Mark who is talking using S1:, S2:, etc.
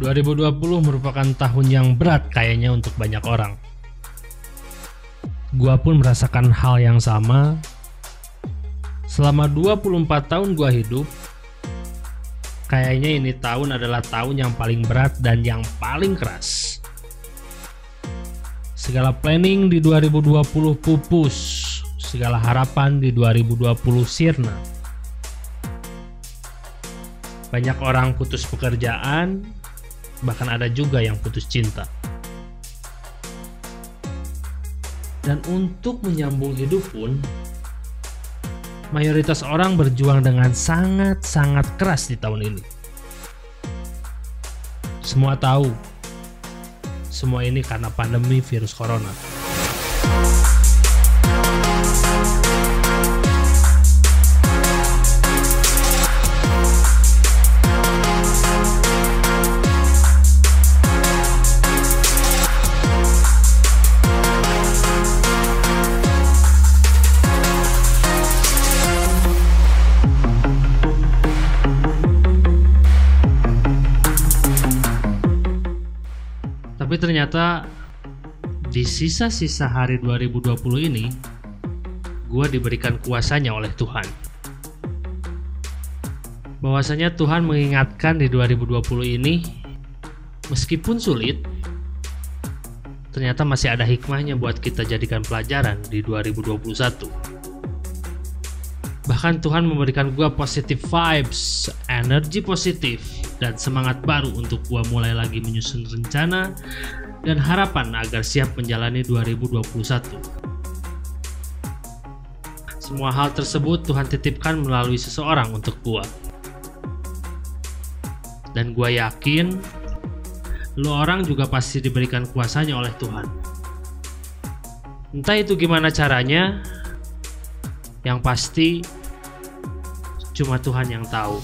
S1: 2020 merupakan tahun yang berat kayaknya untuk banyak orang. Gua pun merasakan hal yang sama. Selama 24 tahun gua hidup, kayaknya ini tahun adalah tahun yang paling berat dan yang paling keras. Segala planning di 2020 pupus, segala harapan di 2020 sirna. Banyak orang putus pekerjaan, bahkan ada juga yang putus cinta. Dan untuk menyambung hidup pun, mayoritas orang berjuang dengan sangat-sangat keras di tahun ini. Semua tahu, semua ini karena pandemi virus corona. Tapi ternyata di sisa-sisa hari 2020 ini, gue diberikan kuasanya oleh Tuhan. Bahwasanya Tuhan mengingatkan di 2020 ini, meskipun sulit, ternyata masih ada hikmahnya buat kita jadikan pelajaran di 2021. Bahkan Tuhan memberikan gue positive vibes, energi positif, dan semangat baru untuk gue mulai lagi menyusun rencana dan harapan agar siap menjalani 2021. Semua hal tersebut Tuhan titipkan melalui seseorang untuk gue. Dan gue yakin lo orang juga pasti diberikan kuasanya oleh Tuhan. Entah itu gimana caranya, yang pasti cuma Tuhan yang tahu.